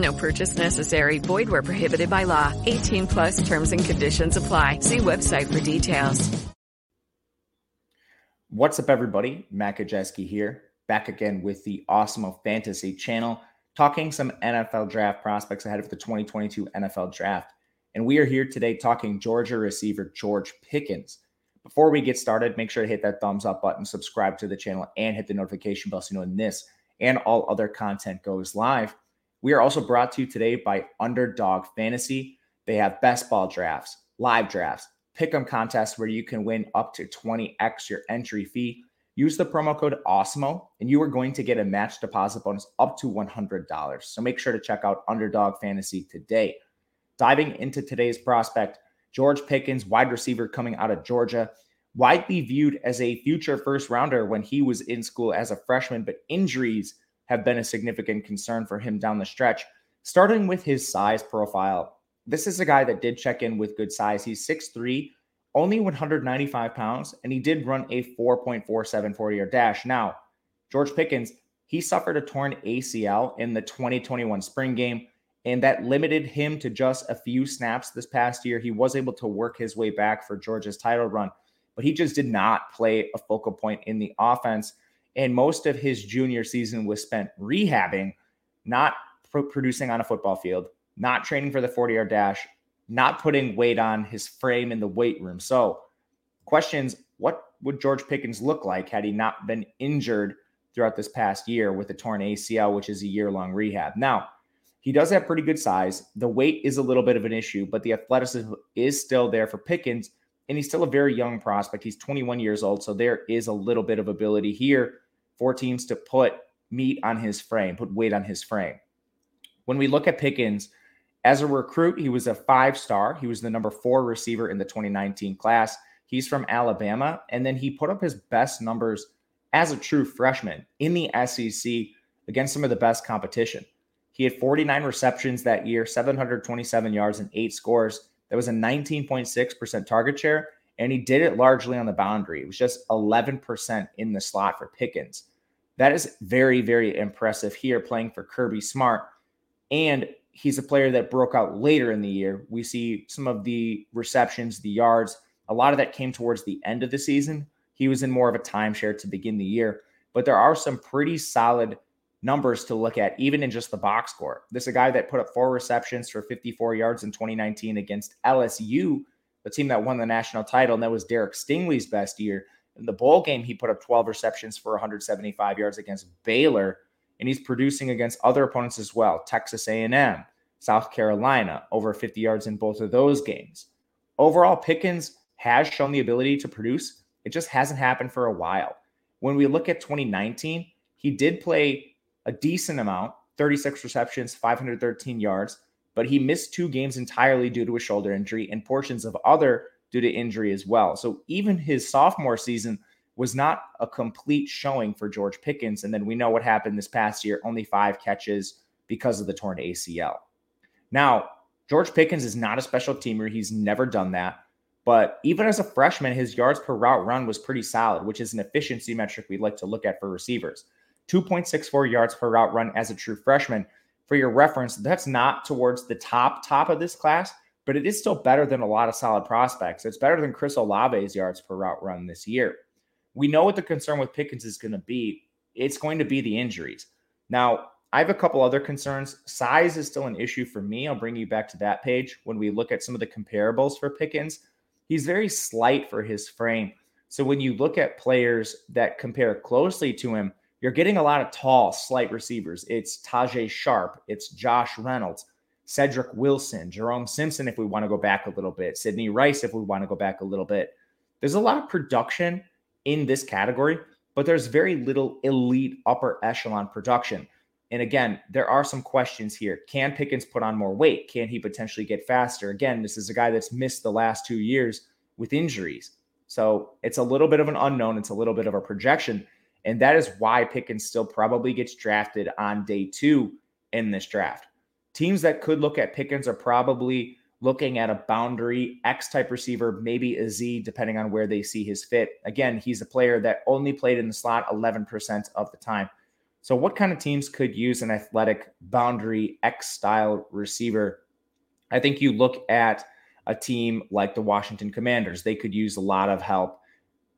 No purchase necessary. Void where prohibited by law. 18 plus terms and conditions apply. See website for details. What's up, everybody? Matt Kajeski here, back again with the Awesemo Fantasy channel, talking some NFL draft prospects ahead of the 2022 NFL draft. And we are here today talking Georgia receiver George Pickens. Before we get started, make sure to hit that thumbs up button, subscribe to the channel, and hit the notification bell so you know when this and all other content goes live. We are also brought to you today by Underdog Fantasy. They have best ball drafts, live drafts, pick 'em contests where you can win up to 20x your entry fee. Use the promo code AWESEMO and you are going to get a match deposit bonus up to $100. So make sure to check out Underdog Fantasy today. Diving into today's prospect, George Pickens, wide receiver coming out of Georgia, widely viewed as a future first rounder when he was in school as a freshman, but injuries have been a significant concern for him down the stretch. Starting with his size profile, this is a guy that did check in with good size. He's 6'3, only 195 pounds, and he did run a 4.47 40 yard dash. Now, George Pickens, he suffered a torn ACL in the 2021 spring game, and that limited him to just a few snaps this past year. He was able to work his way back for Georgia's title run, but he just did not play a focal point in the offense. And most of his junior season was spent rehabbing, not pro- producing on a football field, not training for the 40 yard dash, not putting weight on his frame in the weight room. So, questions what would George Pickens look like had he not been injured throughout this past year with a torn ACL, which is a year long rehab? Now, he does have pretty good size. The weight is a little bit of an issue, but the athleticism is still there for Pickens and he's still a very young prospect. He's 21 years old, so there is a little bit of ability here for teams to put meat on his frame, put weight on his frame. When we look at Pickens as a recruit, he was a five star. He was the number four receiver in the 2019 class. He's from Alabama, and then he put up his best numbers as a true freshman in the SEC against some of the best competition. He had 49 receptions that year, 727 yards, and eight scores. That was a 19.6% target share, and he did it largely on the boundary. It was just 11% in the slot for Pickens. That is very, very impressive here playing for Kirby Smart. And he's a player that broke out later in the year. We see some of the receptions, the yards, a lot of that came towards the end of the season. He was in more of a timeshare to begin the year, but there are some pretty solid numbers to look at, even in just the box score. This is a guy that put up four receptions for 54 yards in 2019 against LSU, the team that won the national title, and that was Derek Stingley's best year. In the bowl game, he put up 12 receptions for 175 yards against Baylor, and he's producing against other opponents as well. Texas A&M, South Carolina, over 50 yards in both of those games. Overall, Pickens has shown the ability to produce. It just hasn't happened for a while. When we look at 2019, he did play a decent amount 36 receptions, 513 yards, but he missed two games entirely due to a shoulder injury and portions of other due to injury as well. So even his sophomore season was not a complete showing for George Pickens. And then we know what happened this past year only five catches because of the torn ACL. Now, George Pickens is not a special teamer. He's never done that. But even as a freshman, his yards per route run was pretty solid, which is an efficiency metric we'd like to look at for receivers. 2.64 yards per route run as a true freshman. For your reference, that's not towards the top top of this class, but it is still better than a lot of solid prospects. It's better than Chris Olave's yards per route run this year. We know what the concern with Pickens is going to be. It's going to be the injuries. Now, I have a couple other concerns. Size is still an issue for me. I'll bring you back to that page when we look at some of the comparables for Pickens. he's very slight for his frame. So when you look at players that compare closely to him, you're getting a lot of tall, slight receivers. It's Tajae Sharpe, it's Josh Reynolds, Cedric Wilson, Jerome Simpson, if we want to go back a little bit, Sidney Rice, if we want to go back a little bit. There's a lot of production in this category, but there's very little elite upper echelon production. And again, there are some questions here. Can Pickens put on more weight? Can he potentially get faster? Again, this is a guy that's missed the last two years with injuries. So it's a little bit of an unknown. It's a little bit of a projection. And that is why Pickens still probably gets drafted on day two in this draft. Teams that could look at Pickens are probably looking at a boundary X type receiver, maybe a Z, depending on where they see his fit. Again, he's a player that only played in the slot 11% of the time. So, what kind of teams could use an athletic boundary X style receiver? I think you look at a team like the Washington Commanders, they could use a lot of help.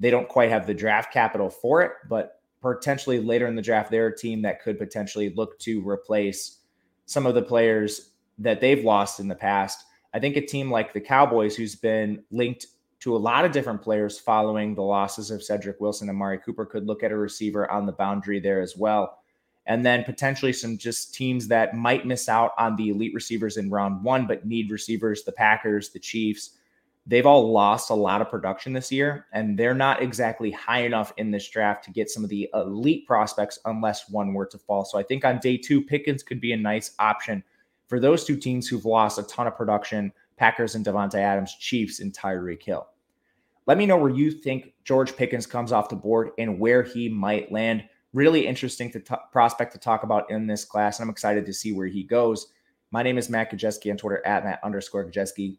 They don't quite have the draft capital for it, but potentially later in the draft, they're a team that could potentially look to replace some of the players that they've lost in the past. I think a team like the Cowboys, who's been linked to a lot of different players following the losses of Cedric Wilson and Amari Cooper could look at a receiver on the boundary there as well. And then potentially some just teams that might miss out on the elite receivers in round one, but need receivers, the Packers, the Chiefs. They've all lost a lot of production this year, and they're not exactly high enough in this draft to get some of the elite prospects unless one were to fall. So I think on day two, Pickens could be a nice option for those two teams who've lost a ton of production Packers and Davante Adams, Chiefs and Tyreek Hill. Let me know where you think George Pickens comes off the board and where he might land. Really interesting to t- prospect to talk about in this class. And I'm excited to see where he goes. My name is Matt Kajeski on Twitter at Matt underscore Kajeski.